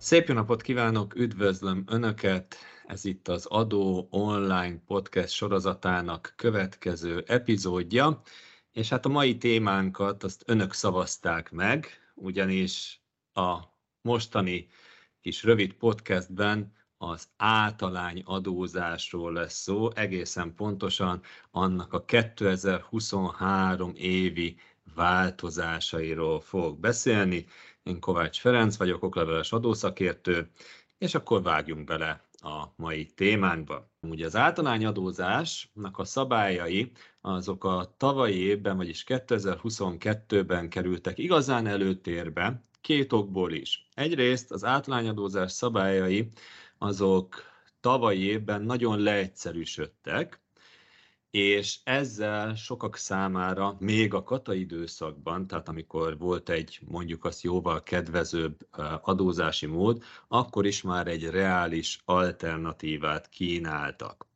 Szép jó napot kívánok, üdvözlöm Önöket! Ez itt az Adó Online Podcast sorozatának következő epizódja, és hát a mai témánkat azt Önök szavazták meg, ugyanis a mostani kis rövid podcastben az általány adózásról lesz szó, egészen pontosan annak a 2023 évi változásairól fog beszélni. Én Kovács Ferenc vagyok, okleveles adószakértő, és akkor vágjunk bele a mai témánkba. Ugye az általányadózásnak a szabályai azok a tavalyi évben, vagyis 2022-ben kerültek igazán előtérbe, két okból is. Egyrészt az általányadózás szabályai azok tavalyi évben nagyon leegyszerűsödtek, és ezzel sokak számára még a kata időszakban, tehát amikor volt egy mondjuk azt jóval kedvezőbb adózási mód, akkor is már egy reális alternatívát kínáltak.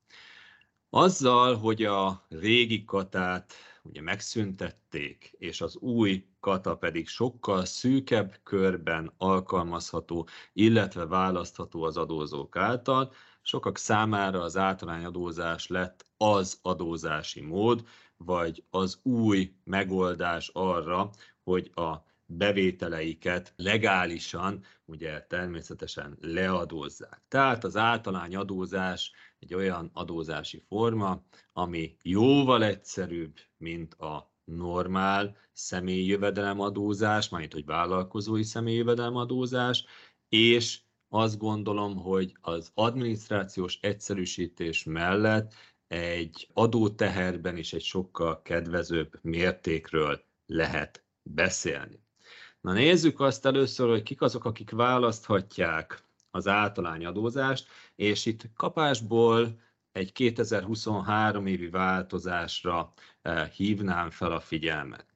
Azzal, hogy a régi katát ugye megszüntették, és az új kata pedig sokkal szűkebb körben alkalmazható, illetve választható az adózók által, sokak számára az általányadózás lett az adózási mód, vagy az új megoldás arra, hogy a bevételeiket legálisan, ugye természetesen leadózzák. Tehát az általányadózás egy olyan adózási forma, ami jóval egyszerűbb, mint a normál személyi jövedelemadózás, majd hogy vállalkozói személyi jövedelemadózás, és azt gondolom, hogy az adminisztrációs egyszerűsítés mellett egy adóteherben is egy sokkal kedvezőbb mértékről lehet beszélni. Na nézzük azt először, hogy kik azok, akik választhatják az általányadózást, és itt kapásból egy 2023 évi változásra eh, hívnám fel a figyelmet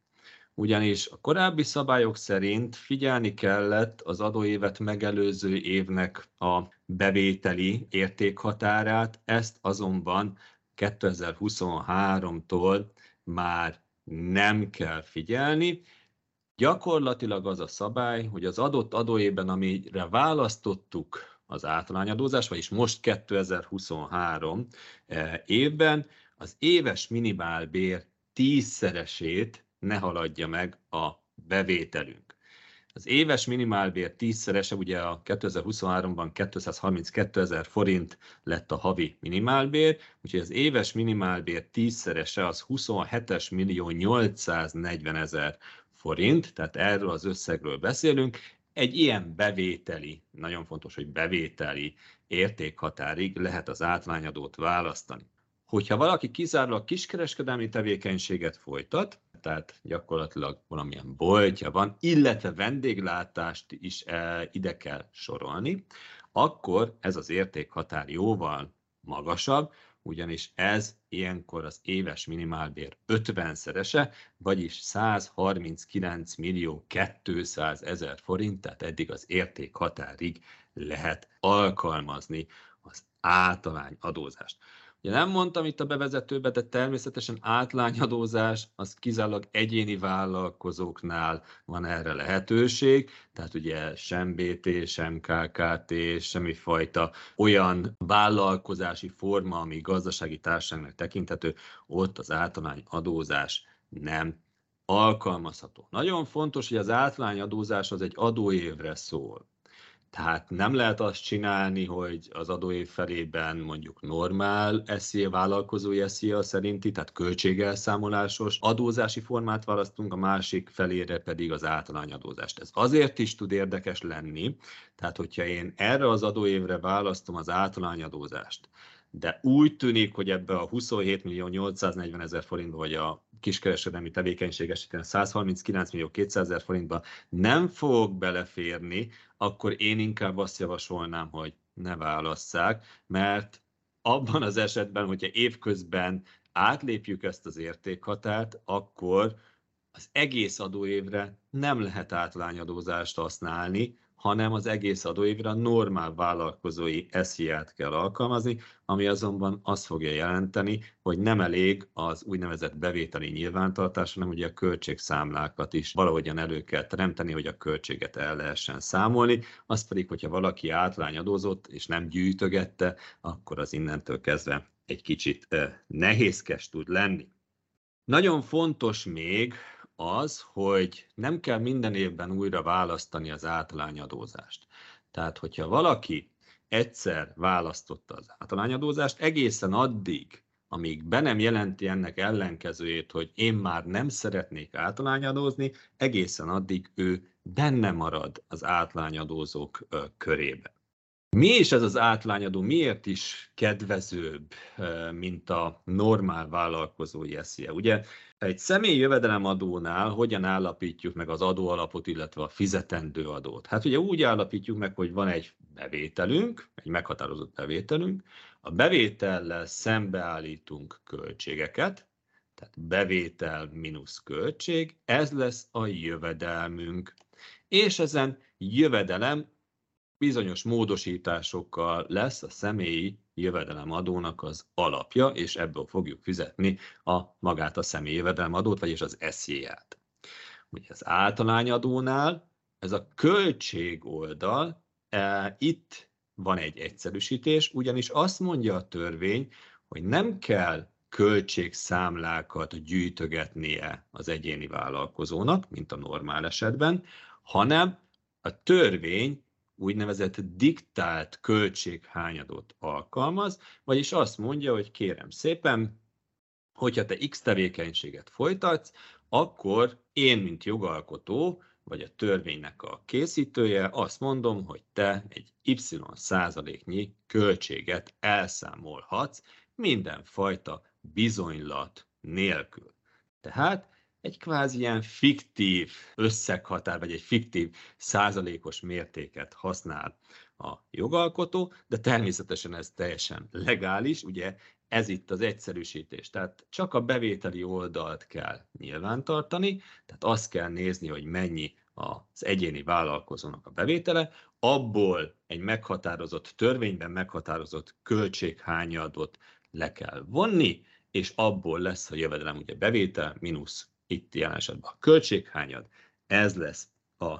ugyanis a korábbi szabályok szerint figyelni kellett az adóévet megelőző évnek a bevételi értékhatárát, ezt azonban 2023-tól már nem kell figyelni. Gyakorlatilag az a szabály, hogy az adott adóében, amire választottuk az általányadózást, vagyis most 2023 eh, évben, az éves minimálbér tízszeresét ne haladja meg a bevételünk. Az éves minimálbér tízszerese, ugye a 2023-ban 232 ezer forint lett a havi minimálbér, úgyhogy az éves minimálbér tízszerese az 27 millió 840 ezer forint, tehát erről az összegről beszélünk. Egy ilyen bevételi, nagyon fontos, hogy bevételi értékhatárig lehet az átlányadót választani. Hogyha valaki kizárólag kiskereskedelmi tevékenységet folytat, tehát gyakorlatilag valamilyen boltja van, illetve vendéglátást is eh, ide kell sorolni, akkor ez az értékhatár jóval magasabb, ugyanis ez ilyenkor az éves minimálbér 50-szerese, vagyis 139 millió 200 ezer forint, tehát eddig az értékhatárig lehet alkalmazni az általány adózást. Ugye nem mondtam itt a bevezetőbe, de természetesen átlányadózás az kizárólag egyéni vállalkozóknál van erre lehetőség, tehát ugye sem BT, sem KKT, semmifajta olyan vállalkozási forma, ami gazdasági társaságnak tekinthető, ott az általányadózás nem alkalmazható. Nagyon fontos, hogy az általányadózás az egy adóévre szól. Tehát nem lehet azt csinálni, hogy az adóév felében mondjuk normál SZIA, vállalkozói SZIA szerinti, tehát költségelszámolásos adózási formát választunk, a másik felére pedig az általányadózást. Ez azért is tud érdekes lenni, tehát hogyha én erre az adóévre választom az általányadózást, de úgy tűnik, hogy ebbe a 27 millió 840 ezer forintba, vagy a kiskereskedelmi tevékenység esetén 139 millió 200 ezer forintba nem fog beleférni, akkor én inkább azt javasolnám, hogy ne válasszák, mert abban az esetben, hogyha évközben átlépjük ezt az értékhatárt, akkor az egész adóévre nem lehet átlányadózást használni, hanem az egész adóévre a normál vállalkozói SZIA-t kell alkalmazni, ami azonban azt fogja jelenteni, hogy nem elég az úgynevezett bevételi nyilvántartás, hanem ugye a költségszámlákat is valahogyan elő kell teremteni, hogy a költséget el lehessen számolni, az pedig, hogyha valaki átlányadózott és nem gyűjtögette, akkor az innentől kezdve egy kicsit nehézkes tud lenni. Nagyon fontos még, az, hogy nem kell minden évben újra választani az általányadózást. Tehát, hogyha valaki egyszer választotta az általányadózást, egészen addig, amíg be nem jelenti ennek ellenkezőjét, hogy én már nem szeretnék általányadózni, egészen addig ő benne marad az általányadózók körébe. Mi is ez az átlányadó, miért is kedvezőbb, mint a normál vállalkozói eszje? Ugye egy személyi jövedelemadónál hogyan állapítjuk meg az adóalapot, illetve a fizetendő adót? Hát ugye úgy állapítjuk meg, hogy van egy bevételünk, egy meghatározott bevételünk, a bevétellel szembeállítunk költségeket, tehát bevétel mínusz költség, ez lesz a jövedelmünk. És ezen jövedelem bizonyos módosításokkal lesz a személyi jövedelemadónak az alapja, és ebből fogjuk fizetni a magát a személyi jövedelemadót, vagyis az SZJ-ját. Ugye az általányadónál ez a költség oldal, e, itt van egy egyszerűsítés, ugyanis azt mondja a törvény, hogy nem kell költségszámlákat gyűjtögetnie az egyéni vállalkozónak, mint a normál esetben, hanem a törvény úgynevezett diktált költséghányadot alkalmaz, vagyis azt mondja, hogy kérem szépen, hogyha te X tevékenységet folytatsz, akkor én, mint jogalkotó, vagy a törvénynek a készítője, azt mondom, hogy te egy Y százaléknyi költséget elszámolhatsz mindenfajta bizonylat nélkül. Tehát egy kvázi ilyen fiktív összeghatár, vagy egy fiktív százalékos mértéket használ a jogalkotó, de természetesen ez teljesen legális, ugye ez itt az egyszerűsítés. Tehát csak a bevételi oldalt kell nyilvántartani, tehát azt kell nézni, hogy mennyi az egyéni vállalkozónak a bevétele, abból egy meghatározott törvényben meghatározott költséghányadot le kell vonni, és abból lesz a jövedelem ugye bevétel mínusz itt jelen esetben a költséghányad, ez lesz a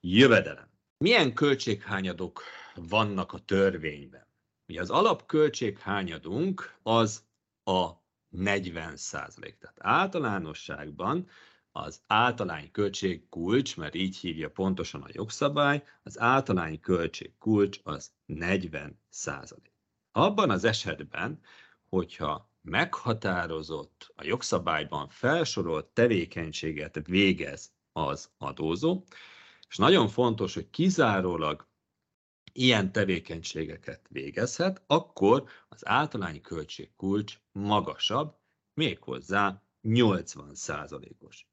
jövedelem. Milyen költséghányadok vannak a törvényben? Mi az alapköltséghányadunk az a 40 százalék. Tehát általánosságban az általány költség kulcs, mert így hívja pontosan a jogszabály, az általány költség kulcs az 40 százalék. Abban az esetben, hogyha meghatározott, a jogszabályban felsorolt tevékenységet végez az adózó, és nagyon fontos, hogy kizárólag ilyen tevékenységeket végezhet, akkor az általány költségkulcs magasabb, méghozzá 80%-os.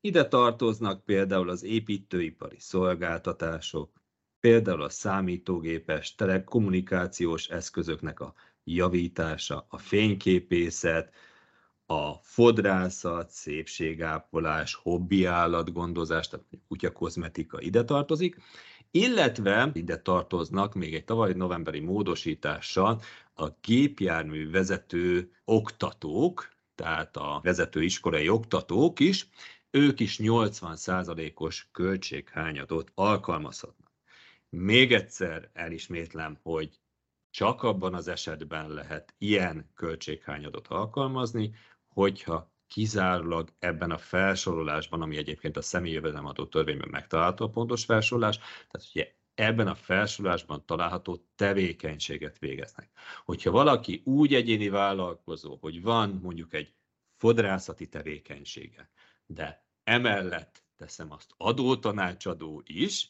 Ide tartoznak például az építőipari szolgáltatások, például a számítógépes telekommunikációs eszközöknek a javítása, a fényképészet, a fodrászat, szépségápolás, hobbi állatgondozás, tehát kutyakozmetika ide tartozik, illetve ide tartoznak még egy tavaly novemberi módosítással a gépjármű vezető oktatók, tehát a vezetőiskolai oktatók is, ők is 80%-os költséghányadot alkalmazhatnak. Még egyszer elismétlem, hogy csak abban az esetben lehet ilyen költséghányadot alkalmazni, hogyha kizárólag ebben a felsorolásban, ami egyébként a személyi törvényben megtalálható a pontos felsorolás, tehát ugye ebben a felsorolásban található tevékenységet végeznek. Hogyha valaki úgy egyéni vállalkozó, hogy van mondjuk egy fodrászati tevékenysége, de emellett teszem azt adótanácsadó is,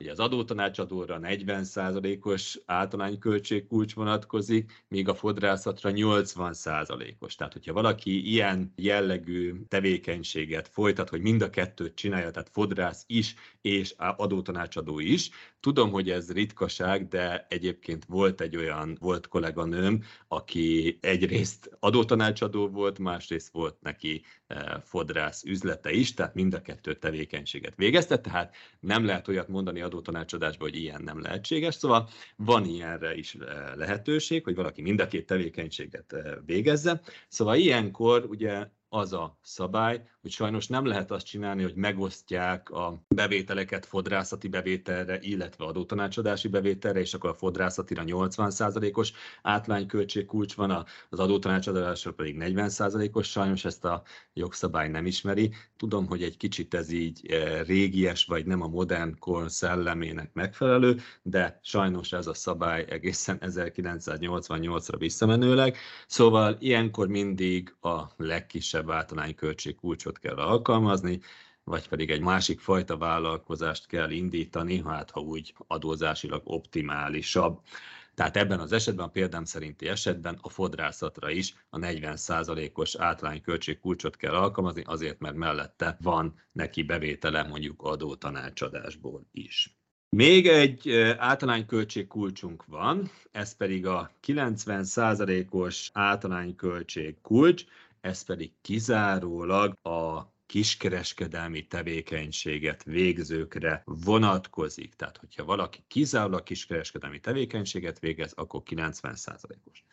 Ugye az adótanácsadóra 40%-os általány költségkulcs vonatkozik, míg a fodrászatra 80%-os. Tehát, hogyha valaki ilyen jellegű tevékenységet folytat, hogy mind a kettőt csinálja, tehát fodrász is és adótanácsadó is, tudom, hogy ez ritkaság, de egyébként volt egy olyan, volt kolléganőm, aki egyrészt adótanácsadó volt, másrészt volt neki fodrász üzlete is, tehát mind a kettő tevékenységet végezte, tehát nem lehet olyat mondani adótanácsadásban, hogy ilyen nem lehetséges, szóval van ilyenre is lehetőség, hogy valaki mind a két tevékenységet végezze, szóval ilyenkor ugye az a szabály, hogy sajnos nem lehet azt csinálni, hogy megosztják a bevételeket fodrászati bevételre, illetve adótanácsadási bevételre, és akkor a fodrászatira 80%-os átlányköltség kulcs van, az adótanácsadásra pedig 40%-os. Sajnos ezt a jogszabály nem ismeri. Tudom, hogy egy kicsit ez így eh, régies, vagy nem a modern kor szellemének megfelelő, de sajnos ez a szabály egészen 1988-ra visszamenőleg. Szóval ilyenkor mindig a legkisebb általányköltség kulcsot kell alkalmazni, vagy pedig egy másik fajta vállalkozást kell indítani, hát ha úgy adózásilag optimálisabb. Tehát ebben az esetben, a példám szerinti esetben a fodrászatra is a 40%-os átlányköltség kulcsot kell alkalmazni, azért mert mellette van neki bevétele mondjuk adótanácsadásból is. Még egy általányköltség kulcsunk van, ez pedig a 90%-os általányköltség kulcs, ez pedig kizárólag a kiskereskedelmi tevékenységet végzőkre vonatkozik. Tehát, hogyha valaki kizárólag kiskereskedelmi tevékenységet végez, akkor 90%-os.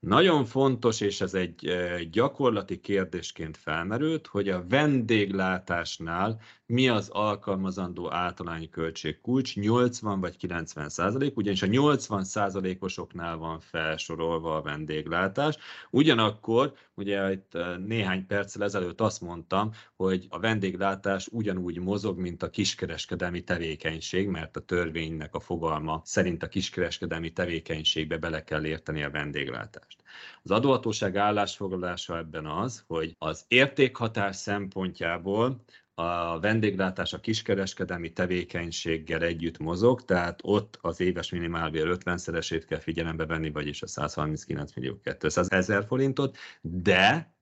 Nagyon fontos, és ez egy gyakorlati kérdésként felmerült, hogy a vendéglátásnál mi az alkalmazandó általányi költség kulcs, 80 vagy 90 százalék, ugyanis a 80 százalékosoknál van felsorolva a vendéglátás. Ugyanakkor, ugye itt néhány perccel ezelőtt azt mondtam, hogy a vendéglátás ugyanúgy mozog, mint a kiskereskedelmi tevékenység, mert a törvénynek a fogalma szerint a kiskereskedelmi tevékenységbe bele kell érteni a vendéglátást. Az adóhatóság állásfoglalása ebben az, hogy az értékhatás szempontjából a vendéglátás a kiskereskedelmi tevékenységgel együtt mozog, tehát ott az éves minimálbér 50-szeresét kell figyelembe venni, vagyis a 139 millió 200 ezer forintot, de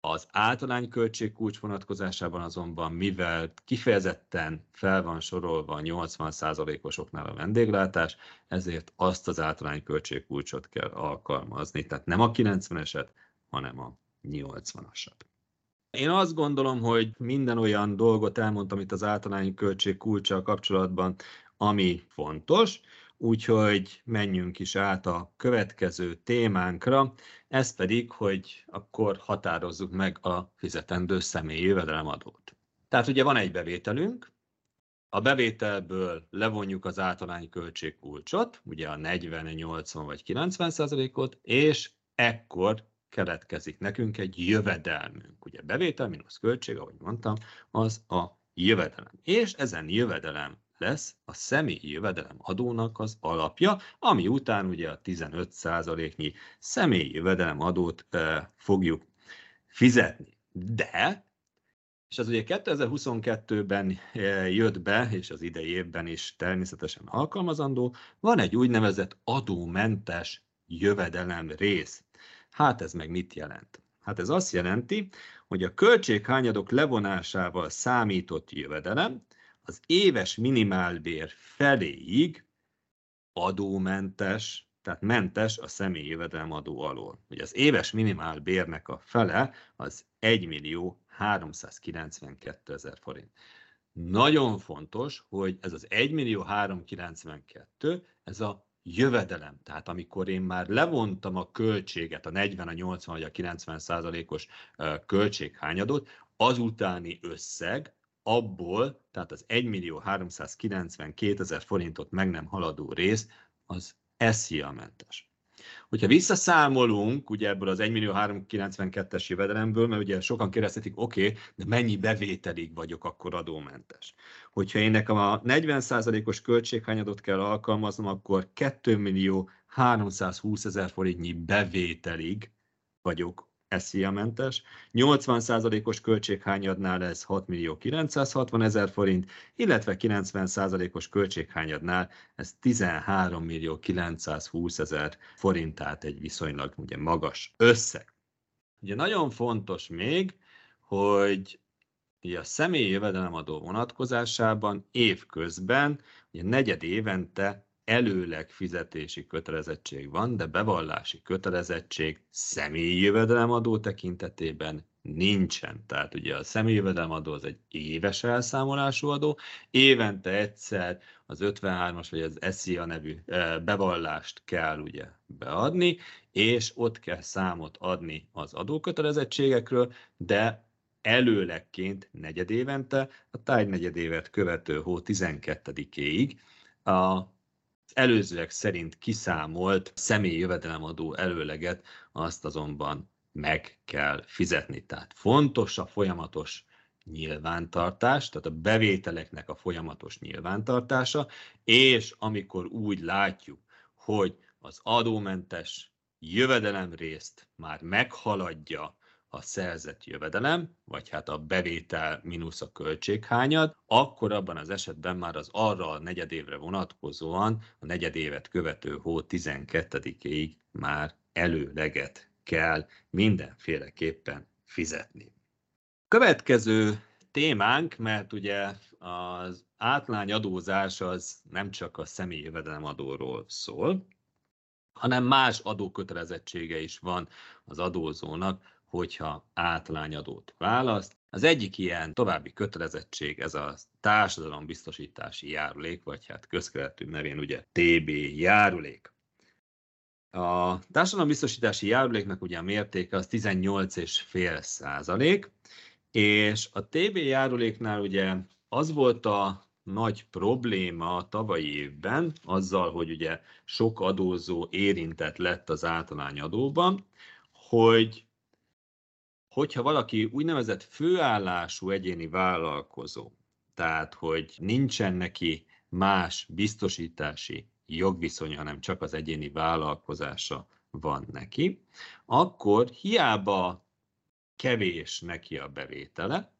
az általány költségkulcs vonatkozásában azonban, mivel kifejezetten fel van sorolva a 80%-osoknál a vendéglátás, ezért azt az általány költségkulcsot kell alkalmazni. Tehát nem a 90-eset, hanem a 80-asat. Én azt gondolom, hogy minden olyan dolgot elmondtam itt az általány költség kulcsal kapcsolatban, ami fontos, úgyhogy menjünk is át a következő témánkra, ez pedig, hogy akkor határozzuk meg a fizetendő személyi jövedelemadót. Tehát ugye van egy bevételünk, a bevételből levonjuk az általány költségkulcsot, ugye a 40, 80 vagy 90 százalékot, és ekkor keletkezik nekünk egy jövedelmünk. Ugye bevétel mínusz költség, ahogy mondtam, az a jövedelem. És ezen jövedelem lesz a személyi jövedelem adónak az alapja, ami után ugye a 15%-nyi személyi jövedelem adót e, fogjuk fizetni. De, és az ugye 2022-ben jött be, és az idei évben is természetesen alkalmazandó, van egy úgynevezett adómentes jövedelem rész. Hát ez meg mit jelent? Hát ez azt jelenti, hogy a költséghányadok levonásával számított jövedelem az éves minimálbér feléig adómentes, tehát mentes a személyi jövedelemadó alól. Ugye az éves minimálbérnek a fele az 1 millió 392 ezer forint. Nagyon fontos, hogy ez az 1 millió 392, ez a jövedelem. Tehát amikor én már levontam a költséget, a 40, a 80 vagy a 90 százalékos költséghányadot, azutáni összeg, abból, tehát az 1 millió 392 ezer forintot meg nem haladó rész, az SZIA mentes. Hogyha visszaszámolunk ugye ebből az 1 millió 392-es jövedelemből, mert ugye sokan kérdezhetik, oké, okay, de mennyi bevételig vagyok akkor adómentes? Hogyha én nekem a 40%-os költséghányadot kell alkalmaznom, akkor 2 millió 320 ezer forintnyi bevételig vagyok SZIA-mentes, 80%-os költséghányadnál ez 6 millió 960 ezer forint, illetve 90%-os költséghányadnál ez 13 millió 920 ezer forint, tehát egy viszonylag ugye magas összeg. Ugye nagyon fontos még, hogy ugye a személyi jövedelemadó vonatkozásában évközben, ugye negyed évente előleg fizetési kötelezettség van, de bevallási kötelezettség személyi jövedelemadó tekintetében nincsen. Tehát ugye a személyjövedelemadó az egy éves elszámolású adó, évente egyszer az 53-as vagy az SZIA nevű bevallást kell ugye beadni, és ott kell számot adni az adókötelezettségekről, de előlegként negyedévente, a tájnegyedévet követő hó 12-éig a előzőek szerint kiszámolt személyi jövedelemadó előleget azt azonban meg kell fizetni. Tehát fontos a folyamatos nyilvántartás, tehát a bevételeknek a folyamatos nyilvántartása, és amikor úgy látjuk, hogy az adómentes jövedelem részt már meghaladja a szerzett jövedelem, vagy hát a bevétel mínusz a költséghányad, akkor abban az esetben már az arra a negyedévre vonatkozóan a negyedévet követő hó 12-ig már előleget kell mindenféleképpen fizetni. Következő témánk, mert ugye az átlány adózás az nem csak a személyi jövedelemadóról szól, hanem más adókötelezettsége is van az adózónak, hogyha átlányadót választ. Az egyik ilyen további kötelezettség ez a társadalombiztosítási járulék, vagy hát közkeletű nevén ugye TB járulék. A társadalombiztosítási járuléknak ugye a mértéke az 18,5 százalék, és a TB járuléknál ugye az volt a nagy probléma a tavalyi évben, azzal, hogy ugye sok adózó érintett lett az általányadóban, hogy hogyha valaki úgynevezett főállású egyéni vállalkozó, tehát hogy nincsen neki más biztosítási jogviszonya, hanem csak az egyéni vállalkozása van neki, akkor hiába kevés neki a bevétele,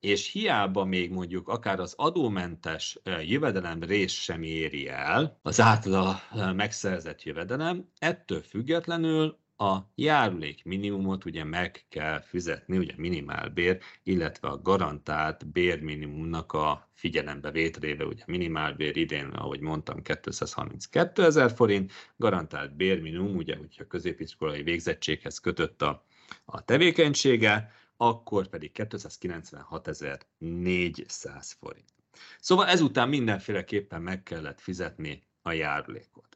és hiába még mondjuk akár az adómentes jövedelem rész sem éri el az általa megszerzett jövedelem, ettől függetlenül a járulék minimumot ugye meg kell fizetni, ugye minimálbér, illetve a garantált bérminimumnak a figyelembe vételével, ugye minimálbér idén, ahogy mondtam, 232 ezer forint, garantált bérminimum, ugye, hogyha középiskolai végzettséghez kötött a, a tevékenysége, akkor pedig 296.400 forint. Szóval ezután mindenféleképpen meg kellett fizetni a járulékot.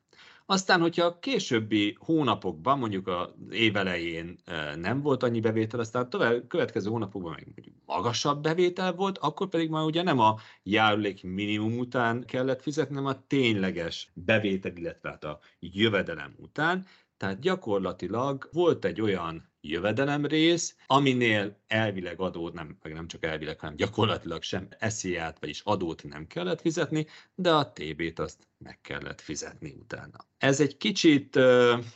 Aztán, hogyha a későbbi hónapokban, mondjuk az év elején nem volt annyi bevétel, aztán tovább, következő hónapokban meg mondjuk magasabb bevétel volt, akkor pedig már ugye nem a járulék minimum után kellett fizetni, hanem a tényleges bevétel, illetve hát a jövedelem után. Tehát gyakorlatilag volt egy olyan jövedelem rész, aminél elvileg adót, nem, meg nem csak elvileg, hanem gyakorlatilag sem esziát, vagyis adót nem kellett fizetni, de a TB-t azt meg kellett fizetni utána. Ez egy kicsit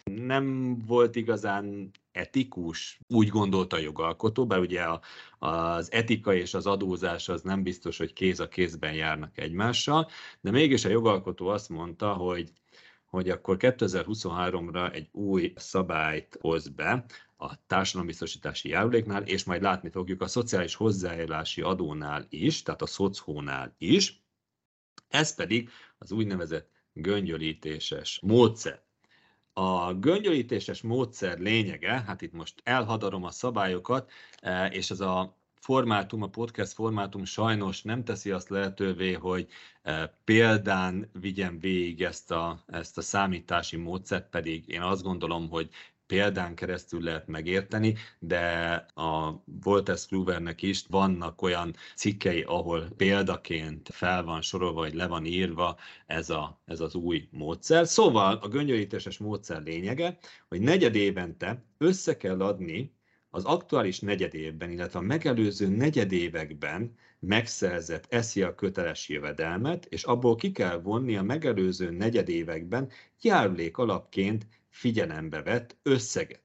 nem volt igazán etikus, úgy gondolta a jogalkotó, bár ugye a, az etika és az adózás az nem biztos, hogy kéz a kézben járnak egymással, de mégis a jogalkotó azt mondta, hogy hogy akkor 2023-ra egy új szabályt hoz be a társadalombiztosítási járuléknál, és majd látni fogjuk a szociális hozzájárulási adónál is, tehát a szocónál is. Ez pedig az úgynevezett göngyölítéses módszer. A göngyölítéses módszer lényege, hát itt most elhadarom a szabályokat, e, és ez a formátum, a podcast formátum sajnos nem teszi azt lehetővé, hogy e, példán vigyen végig ezt a, ezt a számítási módszert, pedig én azt gondolom, hogy példán keresztül lehet megérteni, de a Walter Scluvernek is vannak olyan cikkei, ahol példaként fel van sorolva, vagy le van írva ez, a, ez az új módszer. Szóval a göngyölítéses módszer lényege, hogy negyed évente össze kell adni az aktuális negyedévben, illetve a megelőző negyedévekben megszerzett ESZIA köteles jövedelmet, és abból ki kell vonni a megelőző negyedévekben járulék alapként figyelembe vett összeget.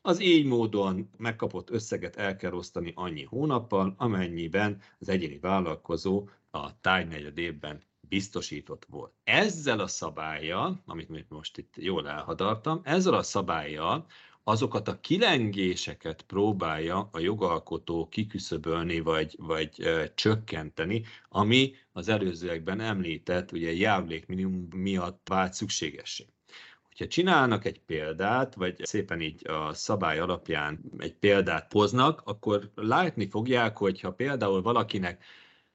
Az így módon megkapott összeget el kell osztani annyi hónappal, amennyiben az egyéni vállalkozó a tájnegyed évben biztosított volt. Ezzel a szabálya, amit most itt jól elhadartam, ezzel a szabálya azokat a kilengéseket próbálja a jogalkotó kiküszöbölni vagy, vagy e, csökkenteni, ami az előzőekben említett ugye minimum miatt vált szükségessé Ha csinálnak egy példát, vagy szépen így a szabály alapján egy példát hoznak, akkor látni fogják, hogy ha például valakinek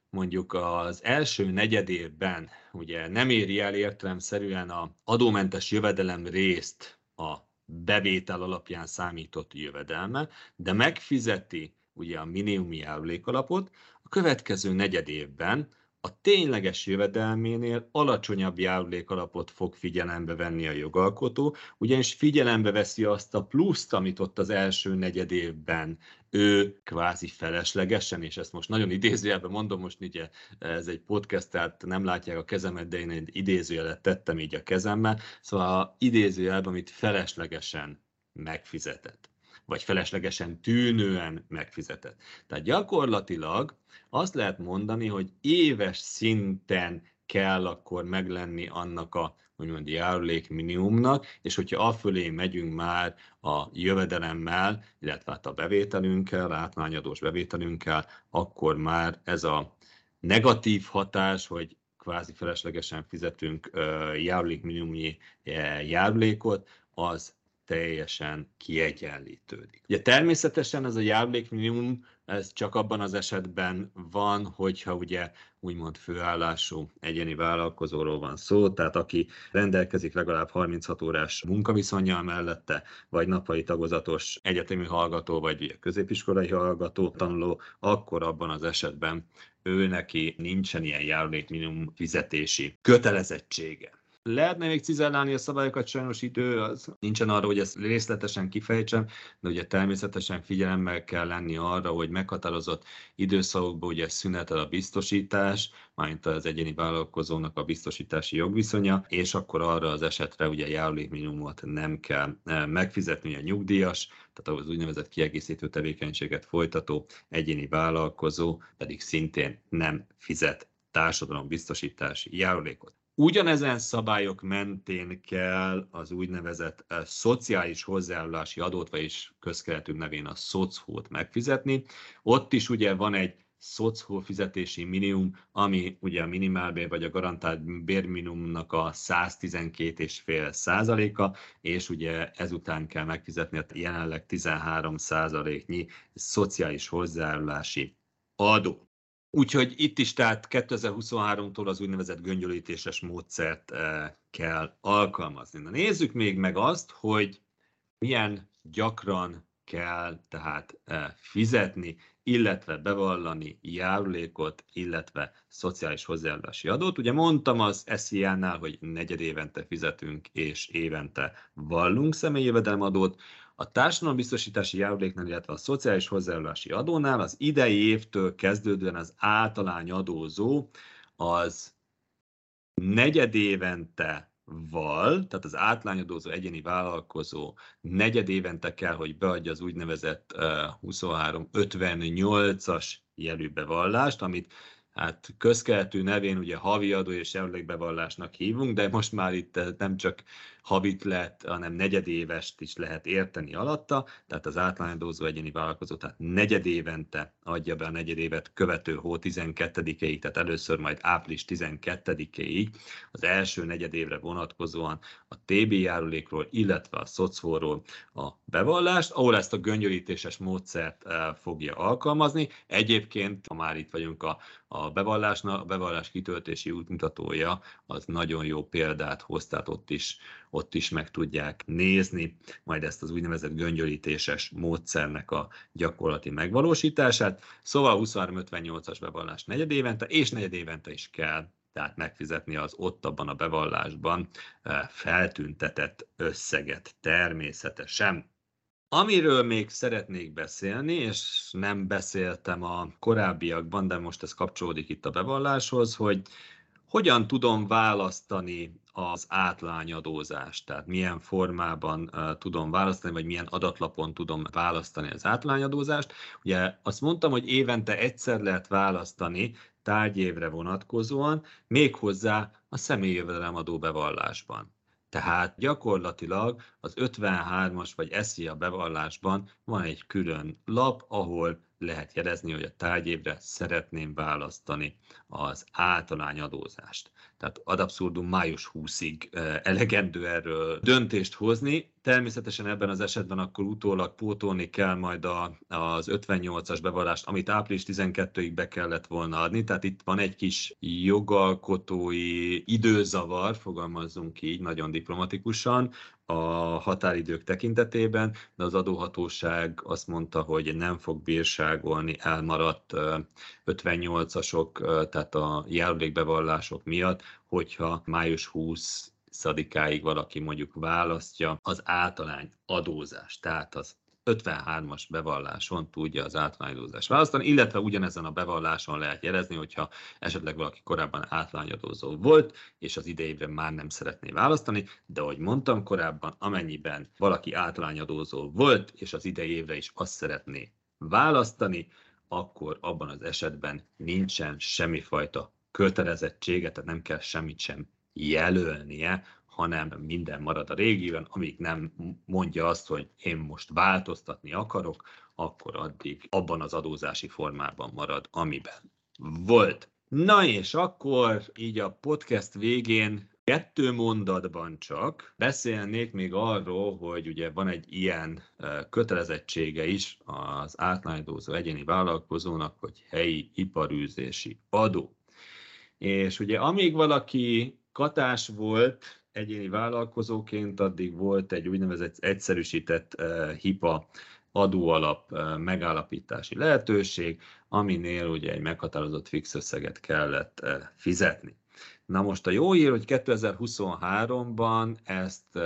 mondjuk az első negyedévben ugye nem éri el értelemszerűen a adómentes jövedelem részt a bevétel alapján számított jövedelme, de megfizeti ugye a minimumi járulékalapot, a következő negyed évben a tényleges jövedelménél alacsonyabb járulékalapot fog figyelembe venni a jogalkotó, ugyanis figyelembe veszi azt a pluszt, amit ott az első negyed évben ő kvázi feleslegesen, és ezt most nagyon idézőjelben mondom, most ugye ez egy podcast, tehát nem látják a kezemet, de én egy idézőjelet tettem így a kezemmel, szóval idézőjelben, amit feleslegesen megfizetett vagy feleslegesen tűnően megfizetett. Tehát gyakorlatilag azt lehet mondani, hogy éves szinten kell akkor meglenni annak a úgymond járulék minimumnak, és hogyha afölé megyünk már a jövedelemmel, illetve hát a bevételünkkel, átlányadós bevételünkkel, akkor már ez a negatív hatás, hogy kvázi feleslegesen fizetünk járulék minimumnyi járulékot, az teljesen kiegyenlítődik. Ugye természetesen ez a járulékminimum ez csak abban az esetben van, hogyha ugye úgymond főállású egyéni vállalkozóról van szó, tehát aki rendelkezik legalább 36 órás munkaviszonyjal mellette, vagy napai tagozatos egyetemi hallgató, vagy középiskolai hallgató tanuló, akkor abban az esetben ő neki nincsen ilyen járulékminimum fizetési kötelezettsége. Lehetne még cizellálni a szabályokat, sajnos idő az nincsen arra, hogy ezt részletesen kifejtsem, de ugye természetesen figyelemmel kell lenni arra, hogy meghatározott időszakokban ugye szünetel a biztosítás, mármint az egyéni vállalkozónak a biztosítási jogviszonya, és akkor arra az esetre ugye járulékminimumot nem kell eh, megfizetni a nyugdíjas, tehát az úgynevezett kiegészítő tevékenységet folytató egyéni vállalkozó pedig szintén nem fizet társadalombiztosítási járulékot. Ugyanezen szabályok mentén kell az úgynevezett uh, szociális hozzájárulási adót, vagyis közkeletű nevén a szocót megfizetni. Ott is ugye van egy szocó fizetési minimum, ami ugye a minimálbér vagy a garantált bérminimumnak a 112,5 százaléka, és ugye ezután kell megfizetni a jelenleg 13 százaléknyi szociális hozzájárulási adó. Úgyhogy itt is tehát 2023-tól az úgynevezett göngyölítéses módszert eh, kell alkalmazni. Na nézzük még meg azt, hogy milyen gyakran kell tehát eh, fizetni, illetve bevallani járulékot, illetve szociális hozzájárulási adót. Ugye mondtam az SZIA-nál, hogy negyed évente fizetünk, és évente vallunk személyi jövedelemadót. A társadalombiztosítási járuléknál, illetve a szociális hozzájárulási adónál az idei évtől kezdődően az általány adózó az negyedévente val, tehát az átlányadózó egyéni vállalkozó negyed évente kell, hogy beadja az úgynevezett uh, 2358-as jelűbevallást, amit hát közkeletű nevén ugye havi adó és járulékbevallásnak hívunk, de most már itt nem csak havit lehet, hanem negyedévest is lehet érteni alatta, tehát az átlányadózó egyéni vállalkozó, tehát negyedévente adja be a negyedévet követő hó 12-ig, tehát először majd április 12-ig az első negyedévre vonatkozóan a TB járulékról, illetve a szocóról a bevallást, ahol ezt a göngyölítéses módszert eh, fogja alkalmazni. Egyébként, ha már itt vagyunk a, a bevallásnak, a bevallás kitöltési útmutatója az nagyon jó példát hoz, tehát ott is ott is meg tudják nézni majd ezt az úgynevezett göngyölítéses módszernek a gyakorlati megvalósítását. Szóval 2358-as bevallás negyedévente, és negyedévente is kell tehát megfizetni az ott abban a bevallásban eh, feltüntetett összeget természetesen. Amiről még szeretnék beszélni, és nem beszéltem a korábbiakban, de most ez kapcsolódik itt a bevalláshoz, hogy hogyan tudom választani az átlányadózást, tehát milyen formában tudom választani, vagy milyen adatlapon tudom választani az átlányadózást. Ugye azt mondtam, hogy évente egyszer lehet választani tárgyévre vonatkozóan, méghozzá a személyi jövedelemadó bevallásban. Tehát gyakorlatilag az 53-as vagy SZIA bevallásban van egy külön lap, ahol lehet jelezni, hogy a tárgyévre szeretném választani az általányadózást. Tehát ad abszurdum május 20-ig elegendő erről döntést hozni. Természetesen ebben az esetben akkor utólag pótolni kell majd a, az 58-as bevallást, amit április 12-ig be kellett volna adni. Tehát itt van egy kis jogalkotói időzavar, fogalmazzunk így nagyon diplomatikusan, a határidők tekintetében, de az adóhatóság azt mondta, hogy nem fog bírságolni elmaradt 58-asok, tehát a járulékbevallások miatt, hogyha május 20 szadikáig valaki mondjuk választja az általány adózást, tehát az 53-as bevalláson tudja az általányadózást választani, illetve ugyanezen a bevalláson lehet jelezni, hogyha esetleg valaki korábban általányadózó volt, és az idejében már nem szeretné választani, de ahogy mondtam korábban, amennyiben valaki általányadózó volt, és az idejévre is azt szeretné választani, akkor abban az esetben nincsen semmifajta kötelezettsége, tehát nem kell semmit sem jelölnie, hanem minden marad a régiben, amíg nem mondja azt, hogy én most változtatni akarok, akkor addig abban az adózási formában marad, amiben volt. Na és akkor így a podcast végén kettő mondatban csak beszélnék még arról, hogy ugye van egy ilyen kötelezettsége is az átlányadózó egyéni vállalkozónak, hogy helyi iparűzési adó. És ugye amíg valaki katás volt egyéni vállalkozóként, addig volt egy úgynevezett egyszerűsített HIPA adóalap megállapítási lehetőség, aminél ugye egy meghatározott fix összeget kellett fizetni. Na most a jó hír, hogy 2023-ban ezt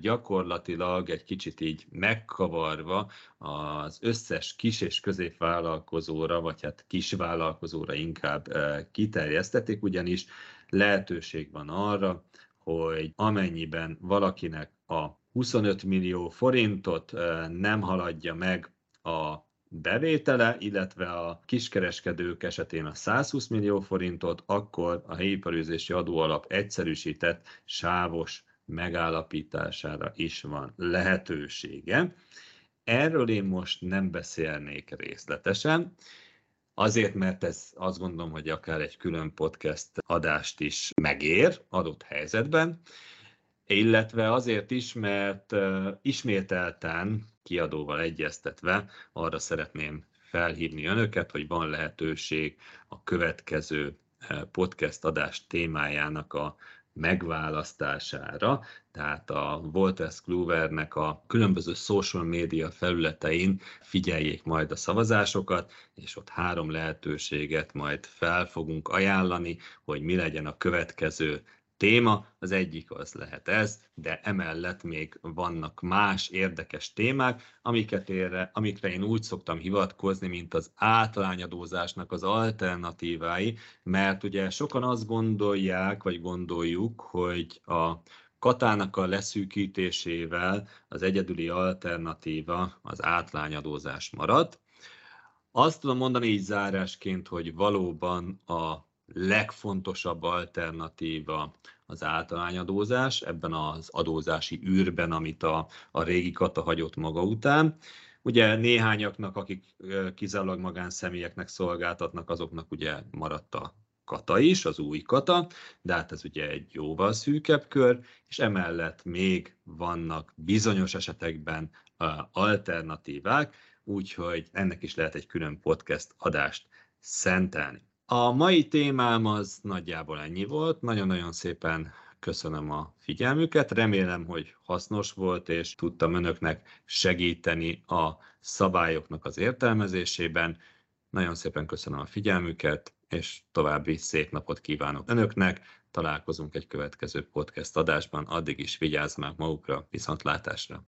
gyakorlatilag egy kicsit így megkavarva az összes kis és középvállalkozóra, vagy hát kisvállalkozóra inkább kiterjesztették, ugyanis lehetőség van arra, hogy amennyiben valakinek a 25 millió forintot nem haladja meg a bevétele, illetve a kiskereskedők esetén a 120 millió forintot, akkor a helyi iparűzési adóalap egyszerűsített sávos megállapítására is van lehetősége. Erről én most nem beszélnék részletesen, Azért, mert ez azt gondolom, hogy akár egy külön podcast adást is megér adott helyzetben, illetve azért is, mert ismételten kiadóval egyeztetve arra szeretném felhívni önöket, hogy van lehetőség a következő podcast adás témájának a megválasztására, tehát a Wolters Kluwernek a különböző social media felületein figyeljék majd a szavazásokat, és ott három lehetőséget majd fel fogunk ajánlani, hogy mi legyen a következő téma, az egyik az lehet ez, de emellett még vannak más érdekes témák, amiket érre, amikre én úgy szoktam hivatkozni, mint az általányadózásnak az alternatívái, mert ugye sokan azt gondolják, vagy gondoljuk, hogy a katának a leszűkítésével az egyedüli alternatíva az átlányadózás marad. Azt tudom mondani így zárásként, hogy valóban a legfontosabb alternatíva az általányadózás ebben az adózási űrben, amit a, a régi kata hagyott maga után. Ugye néhányaknak, akik kizárólag magánszemélyeknek szolgáltatnak, azoknak ugye maradt a kata is, az új kata, de hát ez ugye egy jóval szűkebb kör, és emellett még vannak bizonyos esetekben alternatívák, úgyhogy ennek is lehet egy külön podcast adást szentelni. A mai témám az nagyjából ennyi volt. Nagyon-nagyon szépen köszönöm a figyelmüket. Remélem, hogy hasznos volt, és tudtam önöknek segíteni a szabályoknak az értelmezésében. Nagyon szépen köszönöm a figyelmüket, és további szép napot kívánok önöknek. Találkozunk egy következő podcast adásban, addig is vigyázzanak magukra, viszontlátásra!